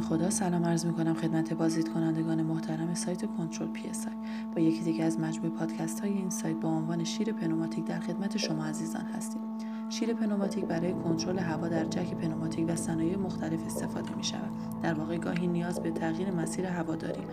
با سلام عرض می کنم خدمت بازدید کنندگان محترم سایت کنترل پی اس آی. با یکی دیگه از مجموع پادکست های این سایت با عنوان شیر پنوماتیک در خدمت شما عزیزان هستیم شیر پنوماتیک برای کنترل هوا در جک پنوماتیک و صنایع مختلف استفاده می شود. در واقع گاهی نیاز به تغییر مسیر هوا داریم.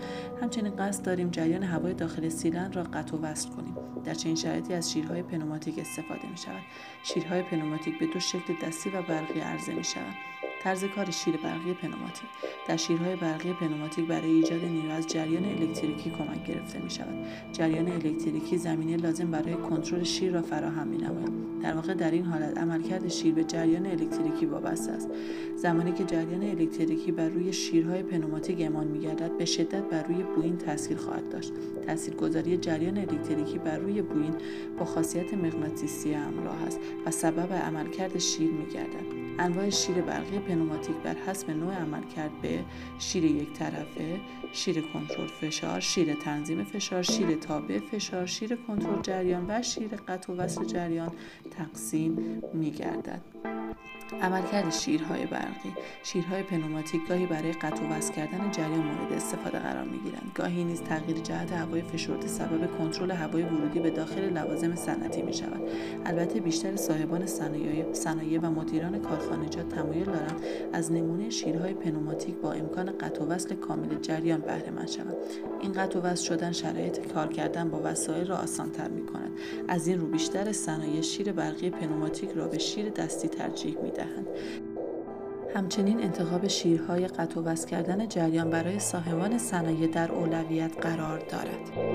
همچنین قصد داریم جریان هوای داخل سیلندر را قطع و وصل کنیم. در چنین شرایطی از شیرهای پنوماتیک استفاده می شود. شیرهای پنوماتیک به دو شکل دستی و برقی عرضه می شود. طرز کار شیر برقی پنوماتیک. در شیرهای برقی پنوماتیک برای ایجاد نیرو از جریان الکتریکی کمک گرفته می شود جریان الکتریکی زمینه لازم برای کنترل شیر را فراهم می نماید در واقع در این حالت عملکرد شیر به جریان الکتریکی وابسته است. زمانی که جریان الکتریکی بر روی شیرهای پنوماتیک اعمال میگردد به شدت بر روی بوبین تاثیر خواهد داشت. تاثیرگذاری جریان الکتریکی بر روی بوبین با خاصیت مغناطیسی همراه است و سبب عملکرد شیر میگردد. انواع شیر برقی پنوماتیک بر حسب نوع عملکرد به شیر یک طرفه، شیر کنترل فشار، شیر تنظیم فشار، شیر تابع فشار، شیر کنترل جریان و شیر قطع و وصل جریان تقسیم می گردد. عملکرد شیرهای برقی. شیرهای پنوماتیک گاهی برای قطع و وصل کردن جریان مورد استفاده قرار می گیرند گاهی نیز تغییر جهت هوای فشرده سبب کنترل هوای ورودی به داخل لوازم صنعتی می شود البته بیشتر صاحبان صنایع و مدیران کارخانجات تمایل دارند از نمونه شیرهای پنوماتیک با امکان قطع و وصل کامل جریان بهره مند شوند. این قطع و وصل شدن شرایط کار کردن با وسایل را آسانتر می کند از این رو بیشتر صنایع شیر برقی پنوماتیک را به شیر دستی ترجیح می دهند. همچنین انتخاب شیرهای قطع و کردن جریان برای صاحبان صنایع در اولویت قرار دارد.